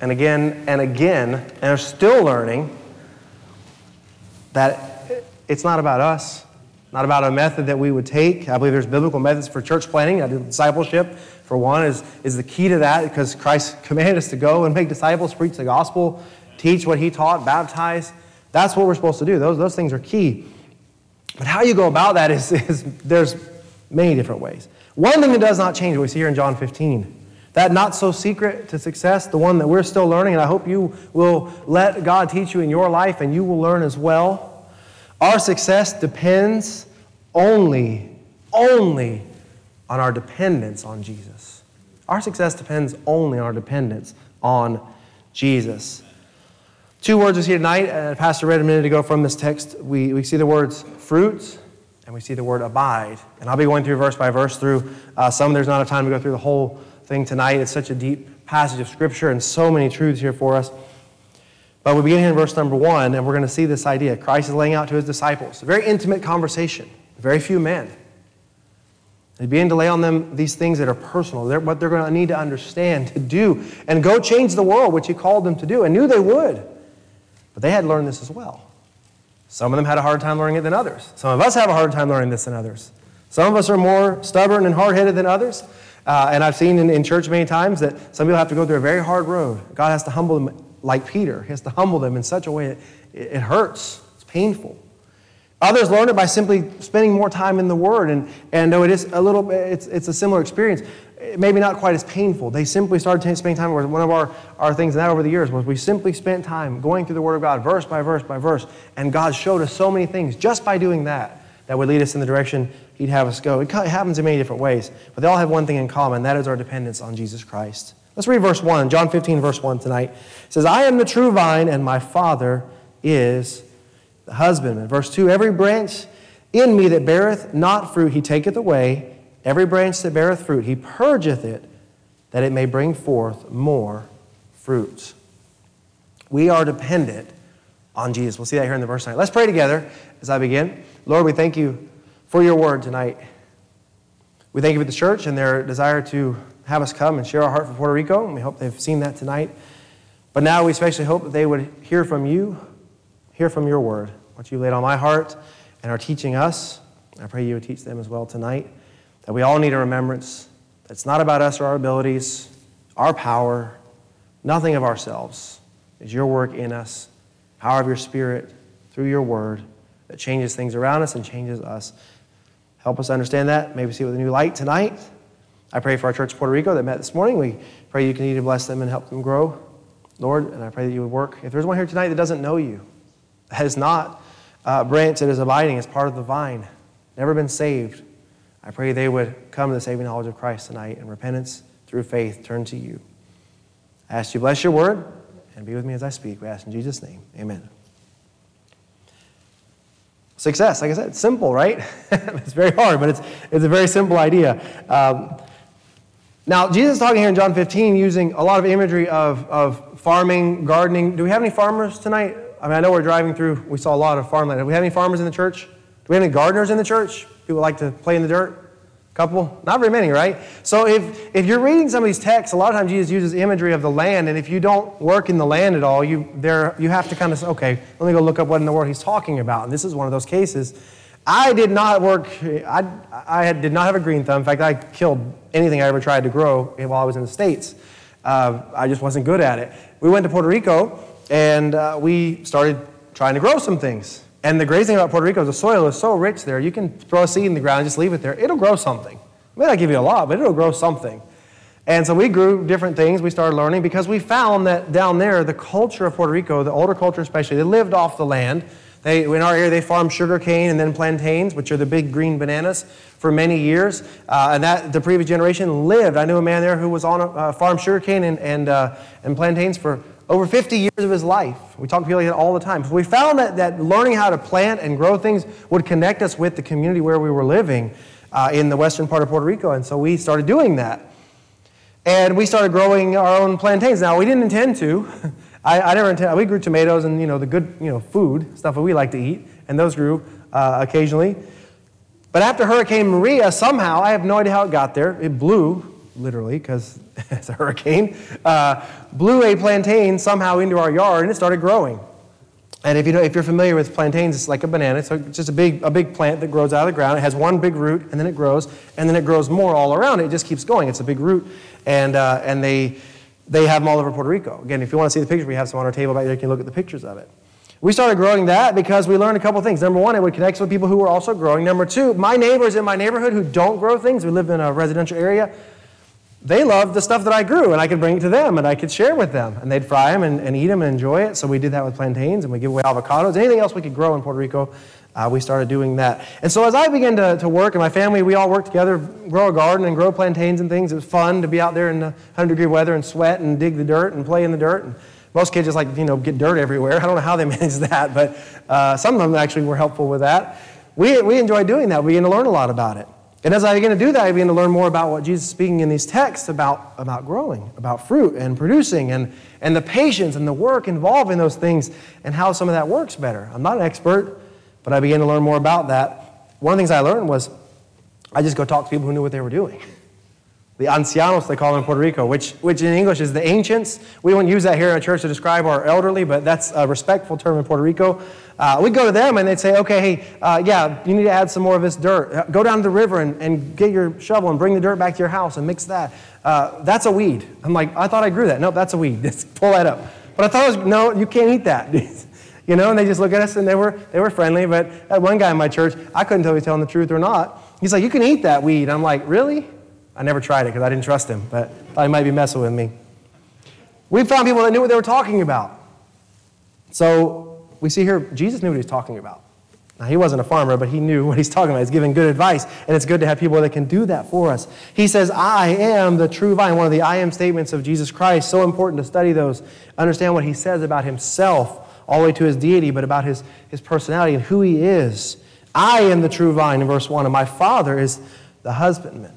and again and again and are still learning that it's not about us, not about a method that we would take. I believe there's biblical methods for church planting. I do discipleship, for one, is, is the key to that because Christ commanded us to go and make disciples, preach the gospel, teach what he taught, baptize. That's what we're supposed to do. Those, those things are key. But how you go about that is, is there's many different ways. One thing that does not change, we see here in John 15, that not so secret to success, the one that we're still learning, and I hope you will let God teach you in your life and you will learn as well. Our success depends only, only on our dependence on Jesus. Our success depends only on our dependence on Jesus. Two words we see tonight, uh, Pastor read a minute ago from this text. We, we see the words fruit and we see the word abide. And I'll be going through verse by verse through uh, some. There's not enough time to go through the whole thing tonight. It's such a deep passage of Scripture and so many truths here for us. But we begin here in verse number one, and we're going to see this idea. Christ is laying out to his disciples a very intimate conversation, very few men. He began to lay on them these things that are personal, they're, what they're going to need to understand, to do, and go change the world, which he called them to do, and knew they would. But they had to learn this as well. Some of them had a hard time learning it than others. Some of us have a hard time learning this than others. Some of us are more stubborn and hard headed than others. Uh, and I've seen in, in church many times that some people have to go through a very hard road. God has to humble them like Peter. He has to humble them in such a way it, it hurts, it's painful. Others learn it by simply spending more time in the Word, and, and though it is a little, it's, it's a similar experience, maybe not quite as painful. They simply started spending time. One of our, our things in that over the years was we simply spent time going through the Word of God, verse by verse by verse, and God showed us so many things just by doing that that would lead us in the direction He'd have us go. It happens in many different ways, but they all have one thing in common that is our dependence on Jesus Christ. Let's read verse 1, John 15, verse 1 tonight. It says, I am the true vine, and my Father is the husbandman. Verse 2 Every branch in me that beareth not fruit, he taketh away. Every branch that beareth fruit, he purgeth it, that it may bring forth more fruits. We are dependent on Jesus. We'll see that here in the verse tonight. Let's pray together as I begin. Lord, we thank you for your word tonight. We thank you for the church and their desire to have us come and share our heart for Puerto Rico, and we hope they've seen that tonight. But now we especially hope that they would hear from you, hear from your word, what you laid on my heart and are teaching us. I pray you would teach them as well tonight. That we all need a remembrance that it's not about us or our abilities, our power, nothing of ourselves. It's your work in us, power of your Spirit through your word that changes things around us and changes us. Help us understand that. Maybe see it with a new light tonight. I pray for our church in Puerto Rico that met this morning. We pray you continue to bless them and help them grow, Lord. And I pray that you would work. If there's one here tonight that doesn't know you, that is not uh, a branch that is abiding as part of the vine, never been saved, I pray they would come to the saving knowledge of Christ tonight and repentance through faith turn to you. I ask you bless your word and be with me as I speak. We ask in Jesus' name. Amen. Success, like I said, it's simple, right? it's very hard, but it's, it's a very simple idea. Um, now, Jesus is talking here in John 15 using a lot of imagery of, of farming, gardening. Do we have any farmers tonight? I mean, I know we're driving through, we saw a lot of farmland. Do we have any farmers in the church? Do we have any gardeners in the church? People like to play in the dirt? Couple? Not very many, right? So if, if you're reading some of these texts, a lot of times Jesus uses imagery of the land, and if you don't work in the land at all, you, there, you have to kind of say, okay, let me go look up what in the world he's talking about. And this is one of those cases. I did not work, I, I did not have a green thumb. In fact, I killed anything I ever tried to grow while I was in the States. Uh, I just wasn't good at it. We went to Puerto Rico, and uh, we started trying to grow some things. And the great thing about Puerto Rico is the soil is so rich there, you can throw a seed in the ground and just leave it there. It'll grow something. It may not give you a lot, but it'll grow something. And so we grew different things. We started learning because we found that down there, the culture of Puerto Rico, the older culture especially, they lived off the land. They, in our area, they farmed sugar cane and then plantains, which are the big green bananas, for many years. Uh, and that the previous generation lived. I knew a man there who was on a uh, farm sugar cane and, and, uh, and plantains for over 50 years of his life. We talk to people like that all the time. We found that, that learning how to plant and grow things would connect us with the community where we were living uh, in the western part of Puerto Rico. And so we started doing that. And we started growing our own plantains. Now, we didn't intend to. I, I never intended, we grew tomatoes and, you know, the good, you know, food, stuff that we like to eat. And those grew uh, occasionally. But after Hurricane Maria, somehow, I have no idea how it got there, it blew literally, because it's a hurricane, uh, blew a plantain somehow into our yard and it started growing. And if, you know, if you're familiar with plantains, it's like a banana. So it's just a big, a big plant that grows out of the ground. It has one big root, and then it grows, and then it grows more all around it. Just keeps going. It's a big root. And, uh, and they, they have them all over Puerto Rico. Again, if you want to see the picture, we have some on our table back there. You can look at the pictures of it. We started growing that because we learned a couple things. Number one, it would connect with people who were also growing. Number two, my neighbors in my neighborhood who don't grow things, we live in a residential area, they loved the stuff that I grew, and I could bring it to them, and I could share with them. And they'd fry them and, and eat them and enjoy it. So we did that with plantains, and we give away avocados. Anything else we could grow in Puerto Rico, uh, we started doing that. And so as I began to, to work, and my family, we all worked together, grow a garden and grow plantains and things. It was fun to be out there in the 100 degree weather and sweat and dig the dirt and play in the dirt. And most kids just like, you know, get dirt everywhere. I don't know how they manage that, but uh, some of them actually were helpful with that. We, we enjoyed doing that. We began to learn a lot about it. And as I began to do that, I began to learn more about what Jesus is speaking in these texts about, about growing, about fruit and producing, and, and the patience and the work involved in those things, and how some of that works better. I'm not an expert, but I began to learn more about that. One of the things I learned was I just go talk to people who knew what they were doing. The ancianos, they call them in Puerto Rico, which, which in English is the ancients. We wouldn't use that here in a church to describe our elderly, but that's a respectful term in Puerto Rico. Uh, we'd go to them and they'd say, okay, hey, uh, yeah, you need to add some more of this dirt. Uh, go down to the river and, and get your shovel and bring the dirt back to your house and mix that. Uh, that's a weed. I'm like, I thought I grew that. Nope, that's a weed. Just pull that up. But I thought was, no, you can't eat that. you know, and they just look at us and they were, they were friendly. But that one guy in my church, I couldn't tell if he was telling the truth or not. He's like, you can eat that weed. I'm like, really? I never tried it because I didn't trust him, but I thought he might be messing with me. We found people that knew what they were talking about. So we see here, Jesus knew what he was talking about. Now, he wasn't a farmer, but he knew what he's talking about. He's giving good advice, and it's good to have people that can do that for us. He says, I am the true vine, one of the I am statements of Jesus Christ. So important to study those, understand what he says about himself, all the way to his deity, but about his, his personality and who he is. I am the true vine in verse 1, and my Father is the husbandman.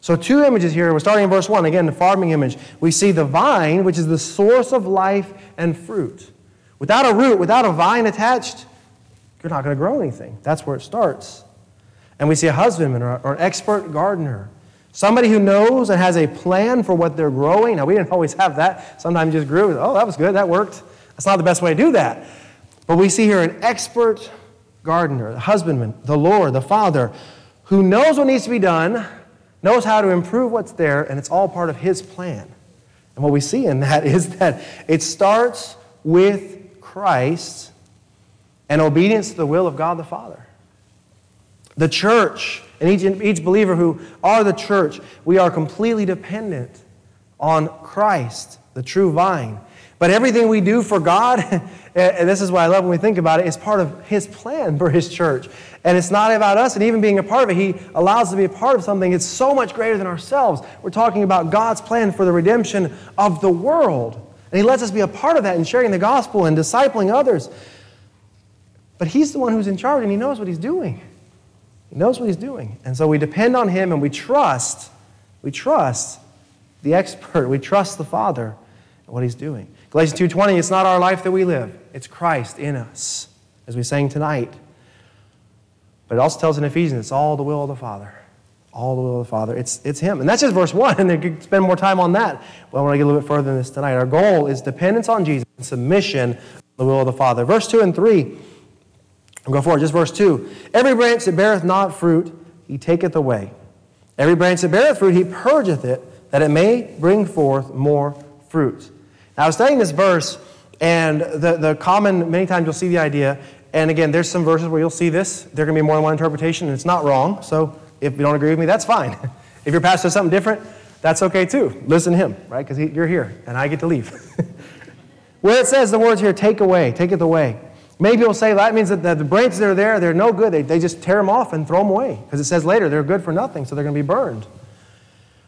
So, two images here. We're starting in verse 1. Again, the farming image. We see the vine, which is the source of life and fruit. Without a root, without a vine attached, you're not going to grow anything. That's where it starts. And we see a husbandman or, or an expert gardener. Somebody who knows and has a plan for what they're growing. Now, we didn't always have that. Sometimes just grew. Oh, that was good. That worked. That's not the best way to do that. But we see here an expert gardener, the husbandman, the Lord, the Father, who knows what needs to be done knows how to improve what's there, and it's all part of His plan. And what we see in that is that it starts with Christ and obedience to the will of God the Father. The church, and each, each believer who are the church, we are completely dependent on Christ, the true vine. But everything we do for God, eh, and this is what I love when we think about it, is part of His plan for His church. And it's not about us and even being a part of it. He allows us to be a part of something that's so much greater than ourselves. We're talking about God's plan for the redemption of the world. And He lets us be a part of that in sharing the gospel and discipling others. But He's the one who's in charge and He knows what He's doing. He knows what He's doing. And so we depend on Him and we trust, we trust the expert, we trust the Father and what He's doing. Galatians 2:20, it's not our life that we live, it's Christ in us, as we sang tonight. But it also tells in Ephesians, it's all the will of the Father. All the will of the Father. It's, it's Him. And that's just verse 1, and they could spend more time on that. Well, I want to get a little bit further than this tonight. Our goal is dependence on Jesus and submission to the will of the Father. Verse 2 and 3, I'll go forward, just verse 2. Every branch that beareth not fruit, He taketh away. Every branch that beareth fruit, He purgeth it, that it may bring forth more fruit. Now, I was studying this verse, and the, the common, many times you'll see the idea and again, there's some verses where you'll see this. There can be more than one interpretation, and it's not wrong. So if you don't agree with me, that's fine. if your pastor says something different, that's okay too. Listen to him, right? Because you're here, and I get to leave. where it says the words here, take away, take it away. Maybe you'll say that means that the branches that are there, they're no good. They, they just tear them off and throw them away. Because it says later they're good for nothing, so they're going to be burned.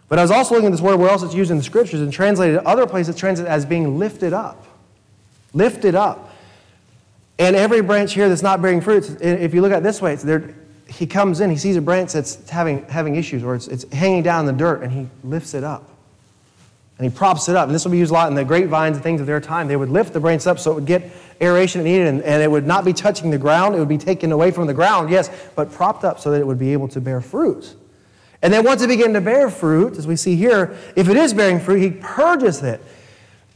But I was also looking at this word where else it's used in the scriptures and translated other places translated as being lifted up. Lifted up. And every branch here that's not bearing fruit, if you look at it this way, it's he comes in, he sees a branch that's having, having issues, or it's, it's hanging down in the dirt, and he lifts it up. And he props it up. And this will be used a lot in the grapevines and things of their time. They would lift the branch up so it would get aeration it needed, and, and it would not be touching the ground. It would be taken away from the ground, yes, but propped up so that it would be able to bear fruit. And then once it began to bear fruit, as we see here, if it is bearing fruit, he purges it.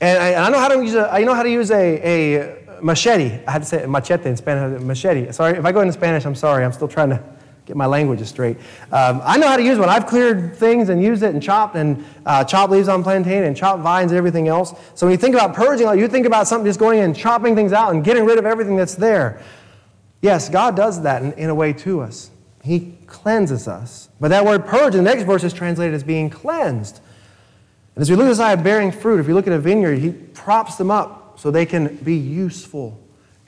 And I, and I know how to use a, I know how to use a, a machete. I had to say machete in Spanish, machete. Sorry, if I go into Spanish, I'm sorry. I'm still trying to get my languages straight. Um, I know how to use one. I've cleared things and used it and chopped and uh, chopped leaves on plantain and chopped vines and everything else. So when you think about purging, like you think about something just going and chopping things out and getting rid of everything that's there. Yes, God does that in, in a way to us. He cleanses us. But that word purge in the next verse is translated as being cleansed. And as we look at this idea of bearing fruit, if you look at a vineyard, he props them up so they can be useful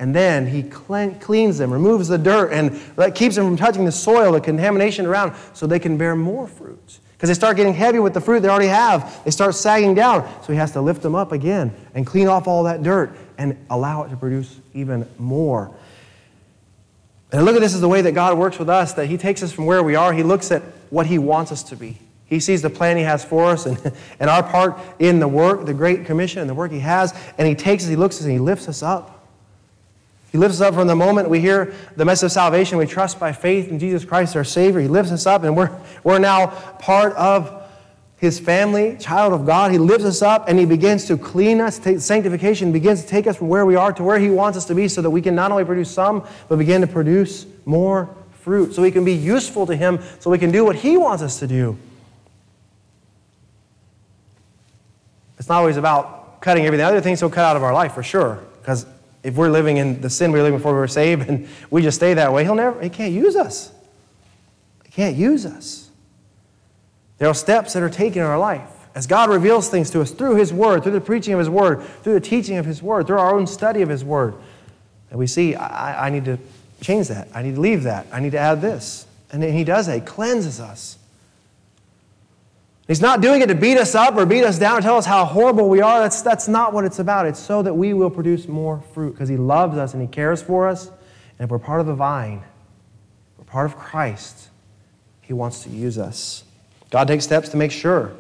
and then he cleans them, removes the dirt, and keeps them from touching the soil, the contamination around, so they can bear more fruit. Because they start getting heavy with the fruit they already have. They start sagging down. So he has to lift them up again and clean off all that dirt and allow it to produce even more. And look at this as the way that God works with us, that he takes us from where we are. He looks at what he wants us to be. He sees the plan he has for us and, and our part in the work, the great commission and the work he has, and he takes us, he looks at us, and he lifts us up. He lifts us up from the moment we hear the message of salvation. We trust by faith in Jesus Christ, our Savior. He lifts us up, and we're, we're now part of His family, child of God. He lifts us up, and He begins to clean us. Sanctification begins to take us from where we are to where He wants us to be so that we can not only produce some, but begin to produce more fruit. So we can be useful to Him, so we can do what He wants us to do. It's not always about cutting everything. Other things will cut out of our life for sure, because if we're living in the sin we were living before we were saved and we just stay that way, he'll never, he can't use us. He can't use us. There are steps that are taken in our life. As God reveals things to us through His Word, through the preaching of His Word, through the teaching of His Word, through our own study of His Word, and we see, I, I need to change that. I need to leave that. I need to add this. And then He does that. He cleanses us. He's not doing it to beat us up or beat us down or tell us how horrible we are. That's, that's not what it's about. It's so that we will produce more fruit because He loves us and He cares for us. And if we're part of the vine, we're part of Christ, He wants to use us. God takes steps to make sure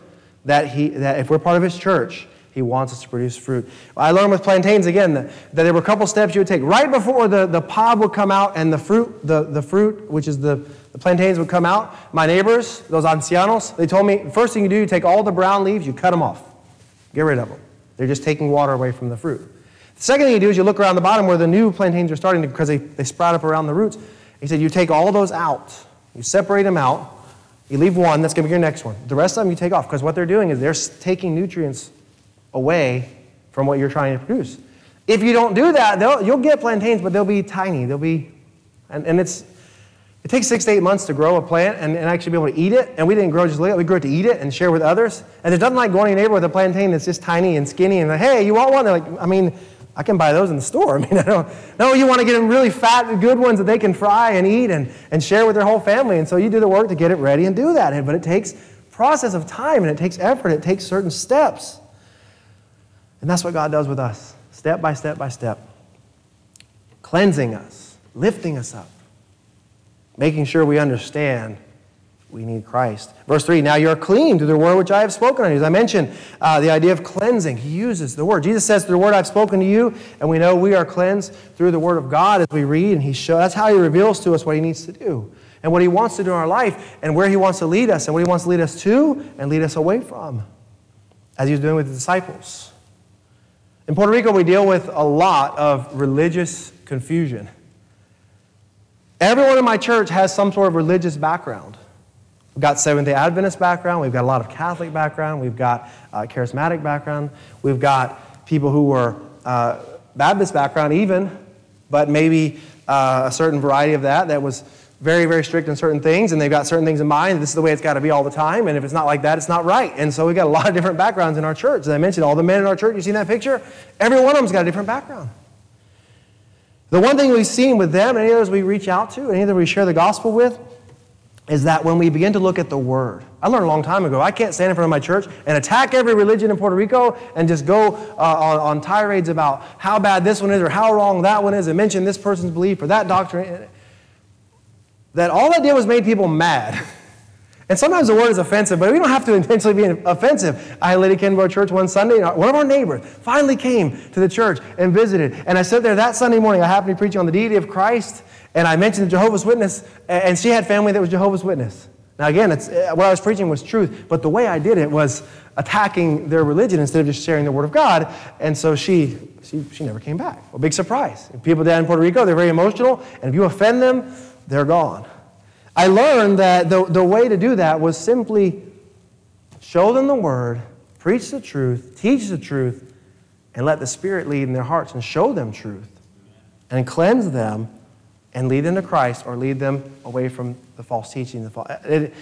that, he, that if we're part of His church, He wants us to produce fruit. I learned with plantains again that, that there were a couple steps you would take. Right before the, the pod would come out and the fruit, the, the fruit, which is the the plantains would come out. My neighbors, those ancianos, they told me, first thing you do, you take all the brown leaves, you cut them off. Get rid of them. They're just taking water away from the fruit. The second thing you do is you look around the bottom where the new plantains are starting to, because they, they sprout up around the roots. He said, you take all those out. You separate them out. You leave one, that's going to be your next one. The rest of them you take off, because what they're doing is they're taking nutrients away from what you're trying to produce. If you don't do that, you'll get plantains, but they'll be tiny. They'll be, and, and it's, it takes six to eight months to grow a plant and, and actually be able to eat it. And we didn't grow just it, we grew it to eat it and share with others. And there's nothing like going to your neighbor with a plantain that's just tiny and skinny and like, hey, you want one? They're like, I mean, I can buy those in the store. I mean, I don't, no, you want to get them really fat, good ones that they can fry and eat and, and share with their whole family. And so you do the work to get it ready and do that. But it takes process of time and it takes effort. It takes certain steps. And that's what God does with us, step by step by step, cleansing us, lifting us up making sure we understand we need Christ. Verse 3 Now you're clean through the word which I have spoken to you. As I mentioned, uh, the idea of cleansing, he uses the word. Jesus says, Through the word I've spoken to you, and we know we are cleansed through the word of God as we read, and he shows that's how he reveals to us what he needs to do, and what he wants to do in our life, and where he wants to lead us, and what he wants to lead us to and lead us away from, as he was doing with the disciples. In Puerto Rico, we deal with a lot of religious confusion. Everyone in my church has some sort of religious background. We've got Seventh day Adventist background, we've got a lot of Catholic background, we've got uh, charismatic background, we've got people who were uh, Baptist background, even, but maybe uh, a certain variety of that that was very, very strict in certain things, and they've got certain things in mind. This is the way it's got to be all the time, and if it's not like that, it's not right. And so we've got a lot of different backgrounds in our church. As I mentioned, all the men in our church, you see that picture? Every one of them's got a different background. The one thing we've seen with them, any others we reach out to, any others we share the gospel with, is that when we begin to look at the Word, I learned a long time ago, I can't stand in front of my church and attack every religion in Puerto Rico and just go uh, on, on tirades about how bad this one is or how wrong that one is and mention this person's belief or that doctrine. That all that did was made people mad. And sometimes the word is offensive, but we don't have to intentionally be offensive. I had a our church one Sunday. And one of our neighbors finally came to the church and visited. And I sat there that Sunday morning. I happened to be preaching on the deity of Christ. And I mentioned the Jehovah's Witness. And she had family that was Jehovah's Witness. Now, again, uh, what I was preaching was truth, but the way I did it was attacking their religion instead of just sharing the Word of God. And so she, she, she never came back. A big surprise. People down in Puerto Rico, they're very emotional, and if you offend them, they're gone. I learned that the, the way to do that was simply show them the Word, preach the truth, teach the truth, and let the Spirit lead in their hearts and show them truth and cleanse them and lead them to Christ or lead them away from the false teaching. The false, it,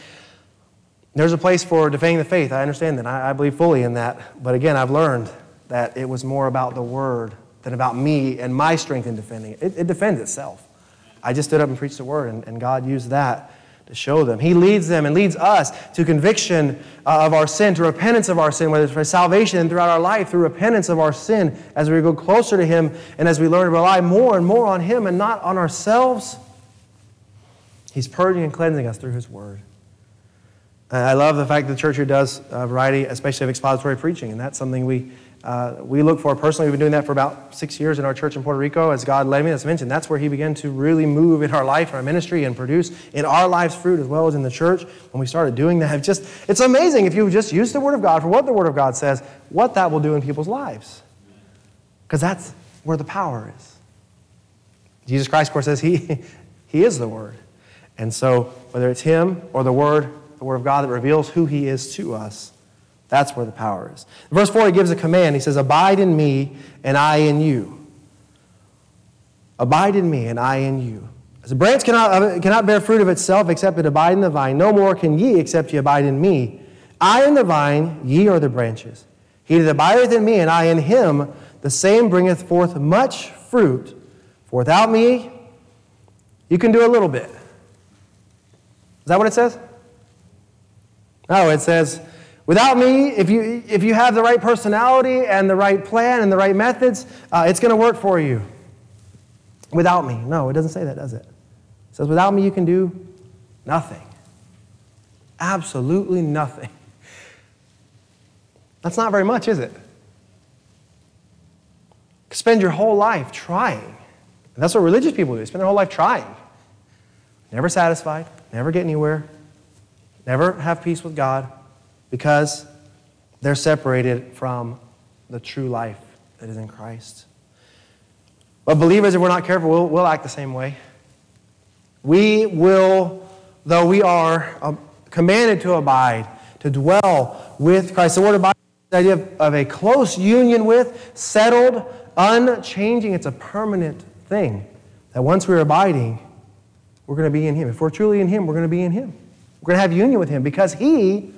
there's a place for defending the faith. I understand that. I, I believe fully in that. But again, I've learned that it was more about the Word than about me and my strength in defending it. It, it defends itself. I just stood up and preached the Word, and, and God used that to show them. He leads them and leads us to conviction uh, of our sin, to repentance of our sin, whether it's for salvation and throughout our life, through repentance of our sin as we go closer to Him and as we learn to rely more and more on Him and not on ourselves. He's purging and cleansing us through His Word. I love the fact that the church here does a variety, especially of expository preaching, and that's something we uh, we look for personally. We've been doing that for about six years in our church in Puerto Rico. As God led me, as I mentioned, that's where He began to really move in our life, our ministry, and produce in our lives fruit as well as in the church. When we started doing that, just it's amazing if you just use the Word of God for what the Word of God says, what that will do in people's lives, because that's where the power is. Jesus Christ, of course, says He He is the Word, and so whether it's Him or the Word, the Word of God that reveals who He is to us that's where the power is. Verse 4, he gives a command. He says, Abide in me, and I in you. Abide in me, and I in you. As a branch cannot, cannot bear fruit of itself except it abide in the vine, no more can ye except ye abide in me. I am the vine, ye are the branches. He that abideth in me, and I in him, the same bringeth forth much fruit. For without me, you can do a little bit. Is that what it says? No, it says, Without me, if you, if you have the right personality and the right plan and the right methods, uh, it's going to work for you. Without me. No, it doesn't say that, does it? It says, without me, you can do nothing. Absolutely nothing. That's not very much, is it? Spend your whole life trying. And that's what religious people do. They spend their whole life trying. Never satisfied, never get anywhere, never have peace with God because they're separated from the true life that is in Christ. But believers, if we're not careful, we'll, we'll act the same way. We will, though we are um, commanded to abide, to dwell with Christ. The word abide is the idea of, of a close union with, settled, unchanging. It's a permanent thing. That once we're abiding, we're going to be in Him. If we're truly in Him, we're going to be in Him. We're going to have union with Him because He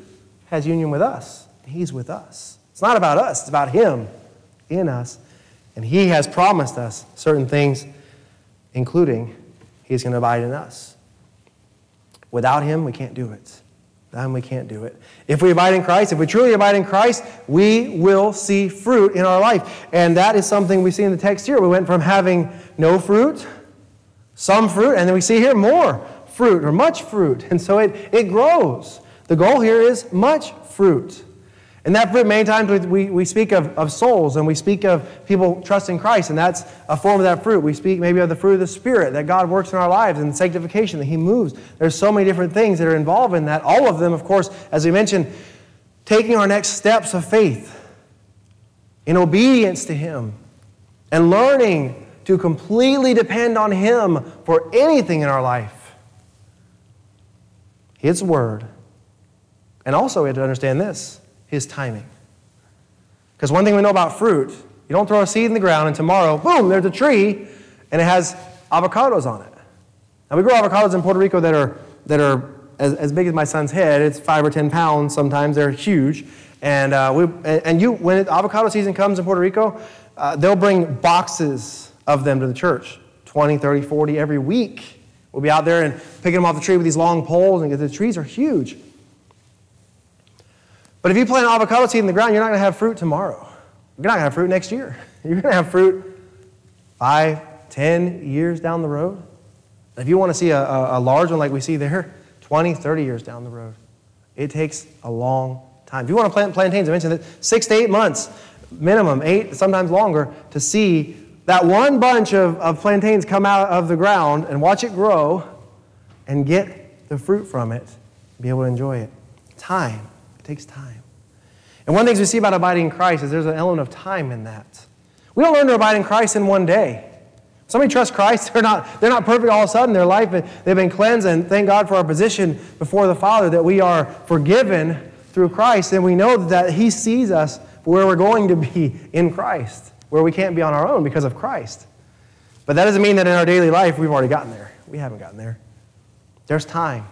has union with us. He's with us. It's not about us, it's about Him in us. And He has promised us certain things, including He's going to abide in us. Without Him, we can't do it. Without Him, we can't do it. If we abide in Christ, if we truly abide in Christ, we will see fruit in our life. And that is something we see in the text here. We went from having no fruit, some fruit, and then we see here more fruit or much fruit. And so it, it grows. The goal here is much fruit. And that fruit, many times we, we speak of, of souls and we speak of people trusting Christ, and that's a form of that fruit. We speak maybe of the fruit of the Spirit that God works in our lives and sanctification that He moves. There's so many different things that are involved in that. All of them, of course, as we mentioned, taking our next steps of faith in obedience to Him and learning to completely depend on Him for anything in our life. His Word and also, we have to understand this his timing. Because one thing we know about fruit, you don't throw a seed in the ground and tomorrow, boom, there's a tree and it has avocados on it. Now, we grow avocados in Puerto Rico that are, that are as, as big as my son's head. It's five or 10 pounds sometimes, they're huge. And, uh, we, and you, when avocado season comes in Puerto Rico, uh, they'll bring boxes of them to the church 20, 30, 40 every week. We'll be out there and picking them off the tree with these long poles, and the trees are huge. But if you plant avocado seed in the ground, you're not going to have fruit tomorrow. You're not going to have fruit next year. You're going to have fruit five, ten years down the road. If you want to see a, a, a large one like we see there, 20, 30 years down the road. It takes a long time. If you want to plant plantains, I mentioned that six to eight months, minimum, eight, sometimes longer, to see that one bunch of, of plantains come out of the ground and watch it grow and get the fruit from it be able to enjoy it. Time. It takes time. And one of the things we see about abiding in Christ is there's an element of time in that. We don't learn to abide in Christ in one day. Somebody trusts Christ, they're not, they're not perfect all of a sudden. Their life, they've been cleansed, and thank God for our position before the Father that we are forgiven through Christ, and we know that He sees us where we're going to be in Christ, where we can't be on our own because of Christ. But that doesn't mean that in our daily life we've already gotten there. We haven't gotten there. There's time.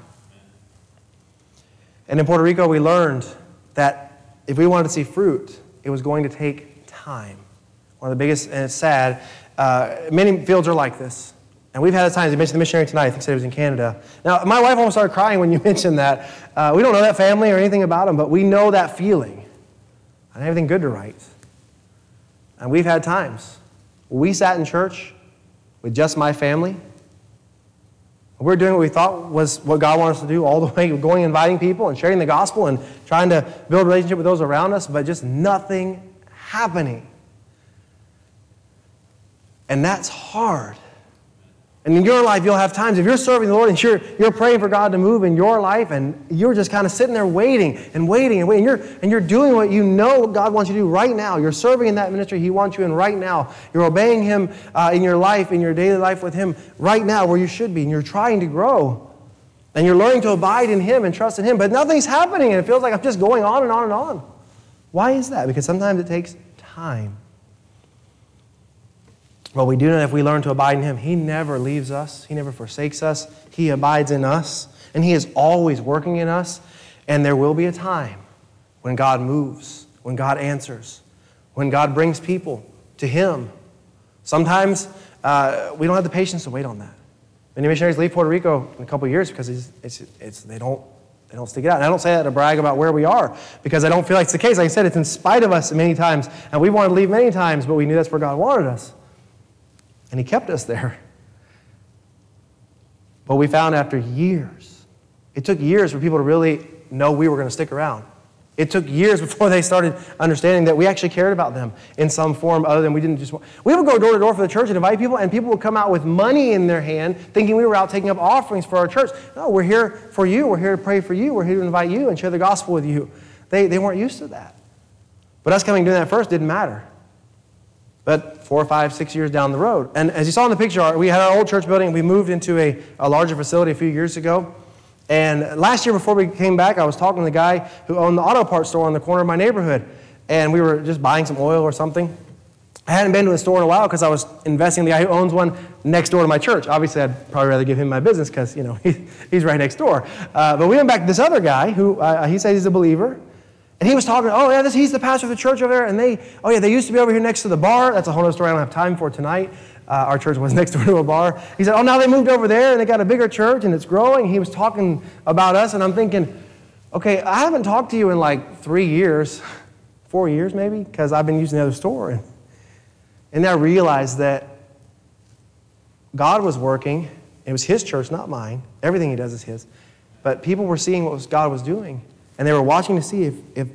And in Puerto Rico, we learned that if we wanted to see fruit, it was going to take time. One of the biggest, and it's sad, uh, many fields are like this. And we've had times, you mentioned the missionary tonight, I think said he was in Canada. Now, my wife almost started crying when you mentioned that. Uh, we don't know that family or anything about them, but we know that feeling. And anything good to write. And we've had times. We sat in church with just my family. We're doing what we thought was what God wanted us to do all the way, going inviting people and sharing the gospel and trying to build relationship with those around us, but just nothing happening. And that's hard. And in your life, you'll have times if you're serving the Lord and you're, you're praying for God to move in your life and you're just kind of sitting there waiting and waiting and waiting. You're, and you're doing what you know God wants you to do right now. You're serving in that ministry He wants you in right now. You're obeying Him uh, in your life, in your daily life with Him right now where you should be. And you're trying to grow. And you're learning to abide in Him and trust in Him. But nothing's happening and it feels like I'm just going on and on and on. Why is that? Because sometimes it takes time. Well, we do know that if we learn to abide in Him, He never leaves us, He never forsakes us, He abides in us, and He is always working in us. And there will be a time when God moves, when God answers, when God brings people to Him. Sometimes uh, we don't have the patience to wait on that. Many missionaries leave Puerto Rico in a couple years because it's, it's, it's, they, don't, they don't stick it out. And I don't say that to brag about where we are because I don't feel like it's the case. Like I said, it's in spite of us many times. And we wanted to leave many times, but we knew that's where God wanted us. And He kept us there. But we found after years, it took years for people to really know we were going to stick around. It took years before they started understanding that we actually cared about them in some form other than we didn't just want. We would go door to door for the church and invite people, and people would come out with money in their hand thinking we were out taking up offerings for our church. No, we're here for you. We're here to pray for you. We're here to invite you and share the gospel with you. They, they weren't used to that. But us coming and doing that first didn't matter but four, five, six years down the road. And as you saw in the picture, we had our old church building. We moved into a, a larger facility a few years ago. And last year, before we came back, I was talking to the guy who owned the auto parts store on the corner of my neighborhood. And we were just buying some oil or something. I hadn't been to a store in a while because I was investing in the guy who owns one next door to my church. Obviously, I'd probably rather give him my business because, you know, he, he's right next door. Uh, but we went back to this other guy who, uh, he said he's a believer. And he was talking, oh, yeah, this, he's the pastor of the church over there. And they, oh, yeah, they used to be over here next to the bar. That's a whole other story I don't have time for tonight. Uh, our church was next door to a bar. He said, oh, now they moved over there and they got a bigger church and it's growing. He was talking about us. And I'm thinking, okay, I haven't talked to you in like three years, four years maybe, because I've been using the other store. And, I realized that God was working. It was his church, not mine. Everything he does is his. But people were seeing what God was doing. And they were watching to see if, if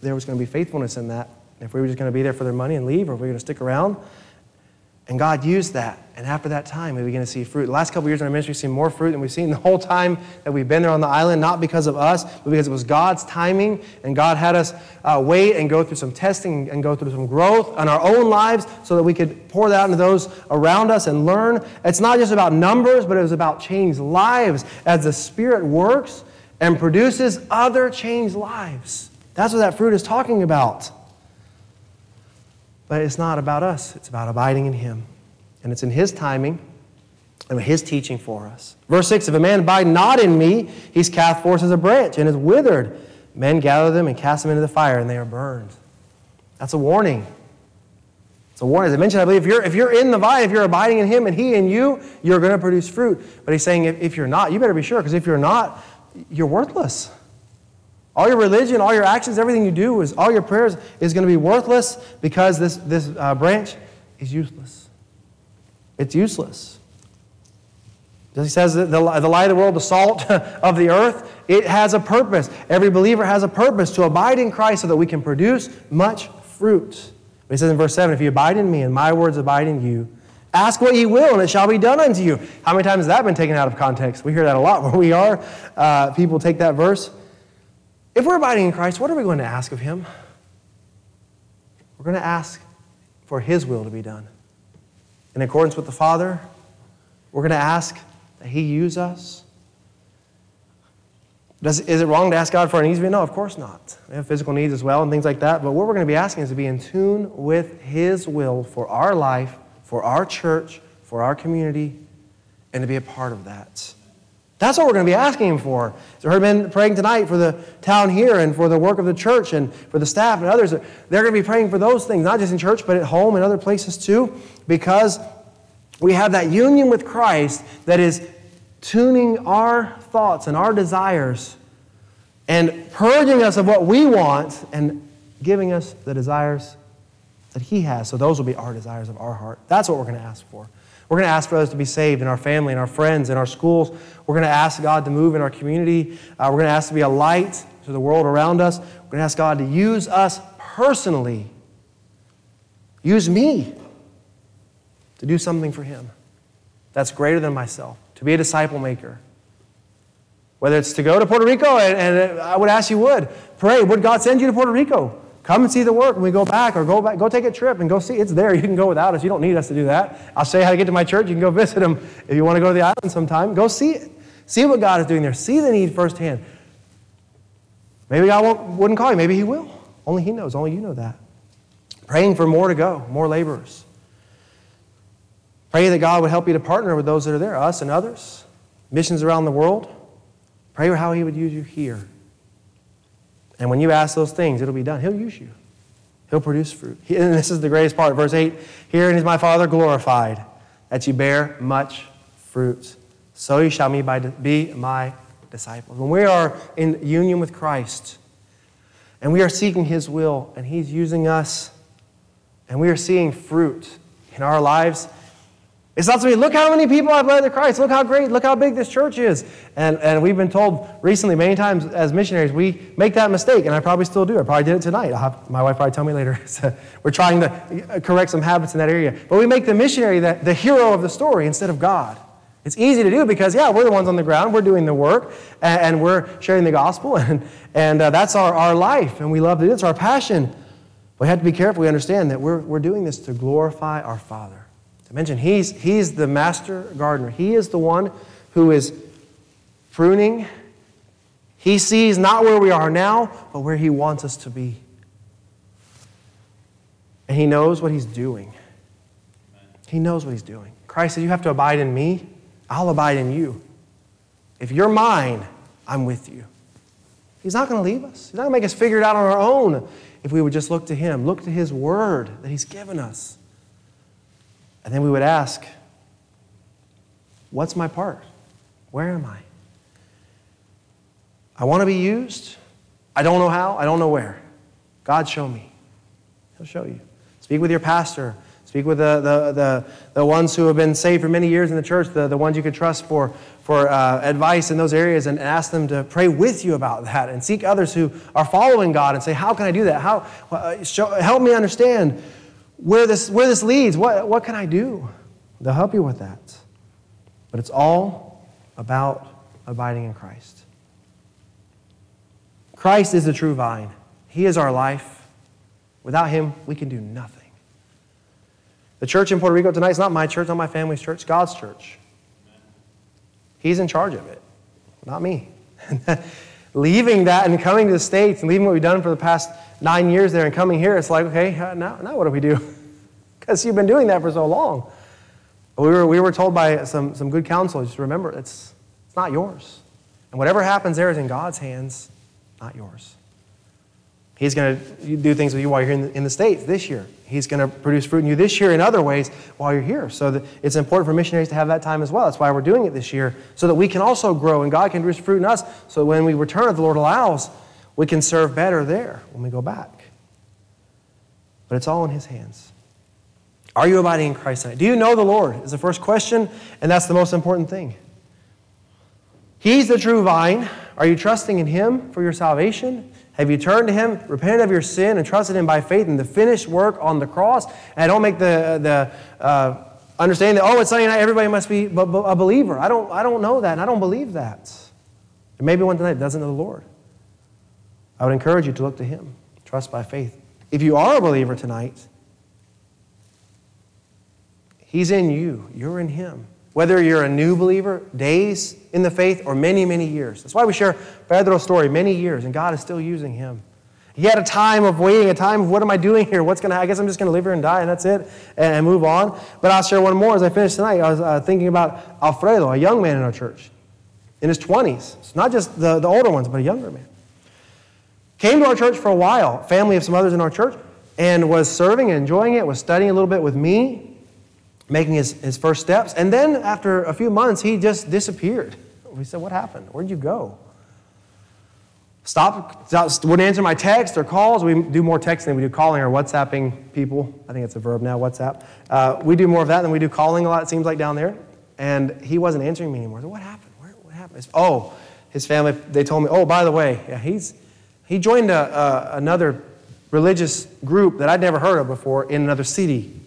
there was going to be faithfulness in that, if we were just going to be there for their money and leave, or if we were going to stick around. And God used that. And after that time, we began to see fruit. The last couple years in our ministry, we've seen more fruit than we've seen the whole time that we've been there on the island, not because of us, but because it was God's timing. And God had us uh, wait and go through some testing and go through some growth in our own lives so that we could pour that into those around us and learn. It's not just about numbers, but it was about changed lives as the Spirit works and produces other changed lives. That's what that fruit is talking about. But it's not about us, it's about abiding in Him. And it's in His timing and His teaching for us. Verse 6 If a man abide not in me, he's cast forth as a branch and is withered. Men gather them and cast them into the fire, and they are burned. That's a warning. It's a warning. As I mentioned, I believe if you're, if you're in the vine, if you're abiding in Him and He in you, you're going to produce fruit. But He's saying if, if you're not, you better be sure, because if you're not, you're worthless. All your religion, all your actions, everything you do, is all your prayers is going to be worthless because this, this uh, branch is useless. It's useless. He says the, the light of the world, the salt of the earth, it has a purpose. Every believer has a purpose to abide in Christ so that we can produce much fruit. But he says in verse 7 If you abide in me and my words abide in you, Ask what ye will, and it shall be done unto you. How many times has that been taken out of context? We hear that a lot where we are. Uh, people take that verse. If we're abiding in Christ, what are we going to ask of Him? We're going to ask for His will to be done. In accordance with the Father, we're going to ask that He use us. Does, is it wrong to ask God for an easy No, of course not. We have physical needs as well and things like that. But what we're going to be asking is to be in tune with His will for our life, for our church, for our community, and to be a part of that. That's what we're going to be asking Him for. So we've been praying tonight for the town here and for the work of the church and for the staff and others. They're going to be praying for those things, not just in church, but at home and other places too, because we have that union with Christ that is tuning our thoughts and our desires and purging us of what we want and giving us the desires that He has. So those will be our desires of our heart. That's what we're going to ask for. We're going to ask for others to be saved in our family, in our friends, in our schools. We're going to ask God to move in our community. Uh, we're going to ask to be a light to the world around us. We're going to ask God to use us personally. Use me to do something for Him that's greater than myself, to be a disciple maker. Whether it's to go to Puerto Rico, and, and I would ask you would pray, would God send you to Puerto Rico? Come and see the work when we go back, or go back, go take a trip and go see. It's there. You can go without us. You don't need us to do that. I'll show you how to get to my church. You can go visit them if you want to go to the island sometime. Go see it. See what God is doing there. See the need firsthand. Maybe God won't, wouldn't call you. Maybe He will. Only He knows. Only you know that. Praying for more to go, more laborers. Pray that God would help you to partner with those that are there, us and others. Missions around the world. Pray how He would use you here. And when you ask those things, it'll be done. He'll use you, He'll produce fruit. And this is the greatest part. Verse 8 Herein is my Father glorified, that you bear much fruit. So you shall be my disciples. When we are in union with Christ and we are seeking His will and He's using us and we are seeing fruit in our lives, it's not to me, look how many people I've led to Christ. Look how great, look how big this church is. And, and we've been told recently, many times as missionaries, we make that mistake, and I probably still do. I probably did it tonight. Have, my wife probably tell me later. so we're trying to correct some habits in that area. But we make the missionary the, the hero of the story instead of God. It's easy to do because, yeah, we're the ones on the ground, we're doing the work, and, and we're sharing the gospel, and, and uh, that's our, our life, and we love to do it. It's our passion. But we have to be careful. We understand that we're, we're doing this to glorify our Father. I mentioned he's, he's the master gardener. He is the one who is pruning. He sees not where we are now, but where he wants us to be. And he knows what he's doing. He knows what he's doing. Christ said, You have to abide in me, I'll abide in you. If you're mine, I'm with you. He's not going to leave us. He's not going to make us figure it out on our own if we would just look to him, look to his word that he's given us. And then we would ask, What's my part? Where am I? I want to be used. I don't know how. I don't know where. God, show me. He'll show you. Speak with your pastor. Speak with the, the, the, the ones who have been saved for many years in the church, the, the ones you could trust for, for uh, advice in those areas, and ask them to pray with you about that. And seek others who are following God and say, How can I do that? How, uh, show, help me understand where this, where this leads. What, what can I do? They'll help you with that. But it's all about abiding in Christ. Christ is the true vine, He is our life. Without Him, we can do nothing. The church in Puerto Rico tonight is not my church, not my family's church, God's church. He's in charge of it, not me. leaving that and coming to the States and leaving what we've done for the past nine years there and coming here, it's like, okay, uh, now, now what do we do? Because you've been doing that for so long. We were, we were told by some, some good counsel, just remember, it's, it's not yours. And whatever happens there is in God's hands, not yours. He's going to do things with you while you're in the, in the States this year. He's going to produce fruit in you this year in other ways while you're here. So it's important for missionaries to have that time as well. That's why we're doing it this year, so that we can also grow and God can produce fruit in us. So when we return, if the Lord allows, we can serve better there when we go back. But it's all in His hands. Are you abiding in Christ tonight? Do you know the Lord? Is the first question, and that's the most important thing. He's the true vine. Are you trusting in Him for your salvation? Have you turned to Him, repented of your sin, and trusted Him by faith in the finished work on the cross? And don't make the, the uh, understanding that, oh, it's Sunday night, everybody must be a believer. I don't, I don't know that, and I don't believe that. And maybe one tonight doesn't know the Lord. I would encourage you to look to Him, trust by faith. If you are a believer tonight, He's in you, you're in Him. Whether you're a new believer, days in the faith, or many, many years. That's why we share Pedro's story, many years, and God is still using him. He had a time of waiting, a time of what am I doing here? What's to I guess I'm just to live here and die, and that's it, and move on. But I'll share one more as I finish tonight. I was uh, thinking about Alfredo, a young man in our church, in his 20s. It's not just the, the older ones, but a younger man. Came to our church for a while, family of some others in our church, and was serving and enjoying it, was studying a little bit with me, making his, his first steps. And then after a few months, he just disappeared. We said, What happened? Where'd you go? Stop, wouldn't answer my text or calls. We do more texting than we do calling or WhatsApping people. I think it's a verb now, WhatsApp. Uh, we do more of that than we do calling a lot, it seems like, down there. And he wasn't answering me anymore. So what happened? Where, what happened? oh, his family, they told me, oh, by the way, yeah, he's, he joined a, a, another religious group that I'd never heard of before in another city.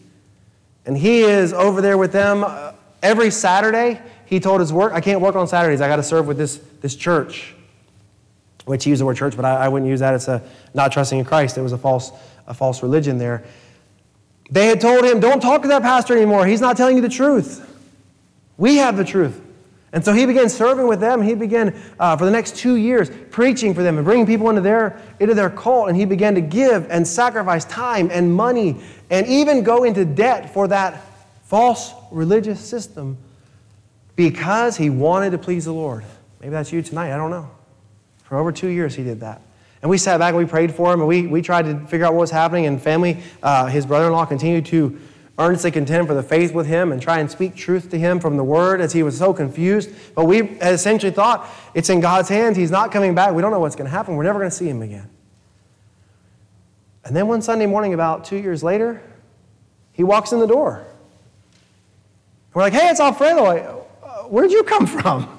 And he is over there with them uh, every Saturday. He told his work, I can't work on Saturdays. I got to serve with this, this church which he used the word church, but I, I wouldn't use that. It's a not trusting in Christ. It was a false, a false religion there. They had told him, Don't talk to that pastor anymore. He's not telling you the truth. We have the truth. And so he began serving with them. He began, uh, for the next two years, preaching for them and bringing people into their, into their cult. And he began to give and sacrifice time and money and even go into debt for that false religious system because he wanted to please the Lord. Maybe that's you tonight. I don't know. For over two years, he did that. And we sat back and we prayed for him and we, we tried to figure out what was happening. And family, uh, his brother in law continued to earnestly contend for the faith with him and try and speak truth to him from the word as he was so confused. But we essentially thought it's in God's hands. He's not coming back. We don't know what's going to happen. We're never going to see him again. And then one Sunday morning, about two years later, he walks in the door. We're like, hey, it's Alfredo. Uh, where'd you come from?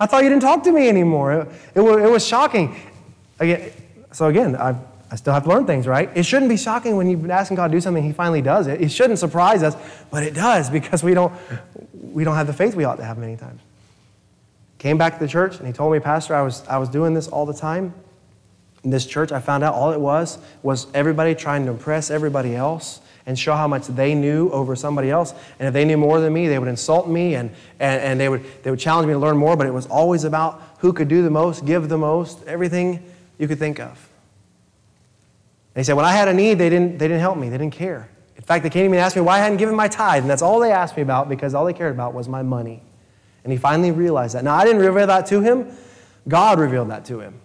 I thought you didn't talk to me anymore. It, it, it was shocking. Again, so again, I, I still have to learn things, right? It shouldn't be shocking when you've been asking God to do something, He finally does it. It shouldn't surprise us, but it does because we don't, we don't have the faith we ought to have many times. Came back to the church and he told me, Pastor, I was, I was doing this all the time. In this church, I found out all it was was everybody trying to impress everybody else and show how much they knew over somebody else. And if they knew more than me, they would insult me and, and, and they, would, they would challenge me to learn more, but it was always about who could do the most, give the most, everything you could think of. They said, when I had a need, they didn't, they didn't help me, they didn't care. In fact, they can't even ask me why I hadn't given my tithe, and that's all they asked me about because all they cared about was my money. And he finally realized that. Now, I didn't reveal that to him, God revealed that to him.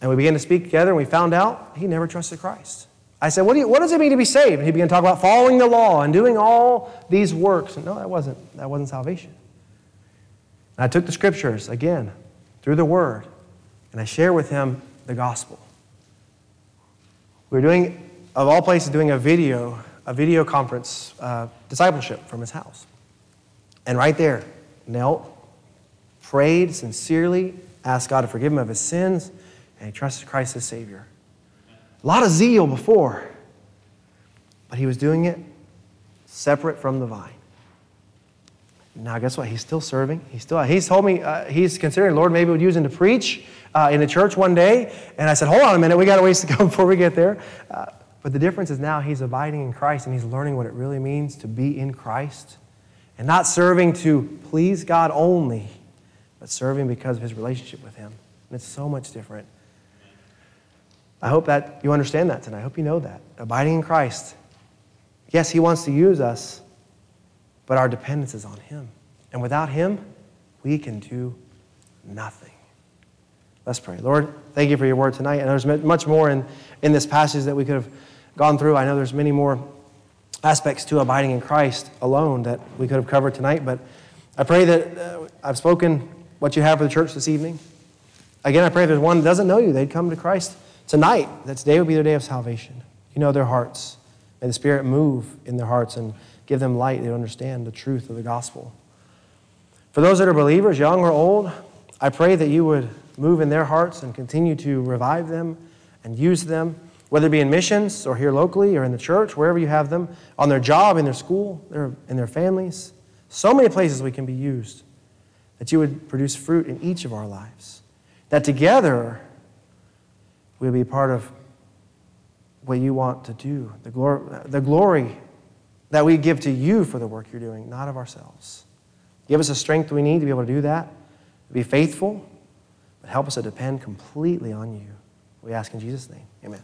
And we began to speak together, and we found out he never trusted Christ. I said, what, do you, what does it mean to be saved? And he began to talk about following the law and doing all these works. And no, that wasn't, that wasn't salvation. And I took the scriptures again through the word and I shared with him the gospel. We were doing, of all places, doing a video, a video conference uh, discipleship from his house. And right there, knelt, prayed sincerely, asked God to forgive him of his sins, and he trusted Christ as Savior. A lot of zeal before, but he was doing it separate from the vine. Now, guess what? He's still serving. He's still. He's told me uh, he's considering Lord maybe would use him to preach uh, in the church one day. And I said, hold on a minute. We got a ways to go before we get there. Uh, but the difference is now he's abiding in Christ and he's learning what it really means to be in Christ, and not serving to please God only, but serving because of his relationship with Him. And it's so much different. I hope that you understand that tonight. I hope you know that. Abiding in Christ. Yes, He wants to use us, but our dependence is on Him. And without Him, we can do nothing. Let's pray. Lord, thank you for your word tonight. And there's much more in, in this passage that we could have gone through. I know there's many more aspects to abiding in Christ alone that we could have covered tonight, but I pray that uh, I've spoken what you have for the church this evening. Again, I pray if there's one that doesn't know you, they'd come to Christ tonight, that today would be their day of salvation. You know their hearts. May the Spirit move in their hearts and give them light to understand the truth of the gospel. For those that are believers, young or old, I pray that you would move in their hearts and continue to revive them and use them whether it be in missions or here locally or in the church, wherever you have them, on their job, in their school, their, in their families. So many places we can be used. That you would produce fruit in each of our lives. That together we would be part of what you want to do, the glory, the glory that we give to you for the work you're doing, not of ourselves. Give us the strength we need to be able to do that, to be faithful, but help us to depend completely on you. We ask in Jesus' name. Amen.